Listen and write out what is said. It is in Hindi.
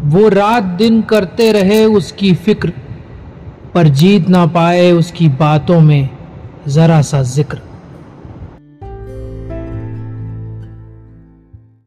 वो रात दिन करते रहे उसकी फ़िक्र, पर जीत ना पाए उसकी बातों में ज़रा सा ज़िक्र।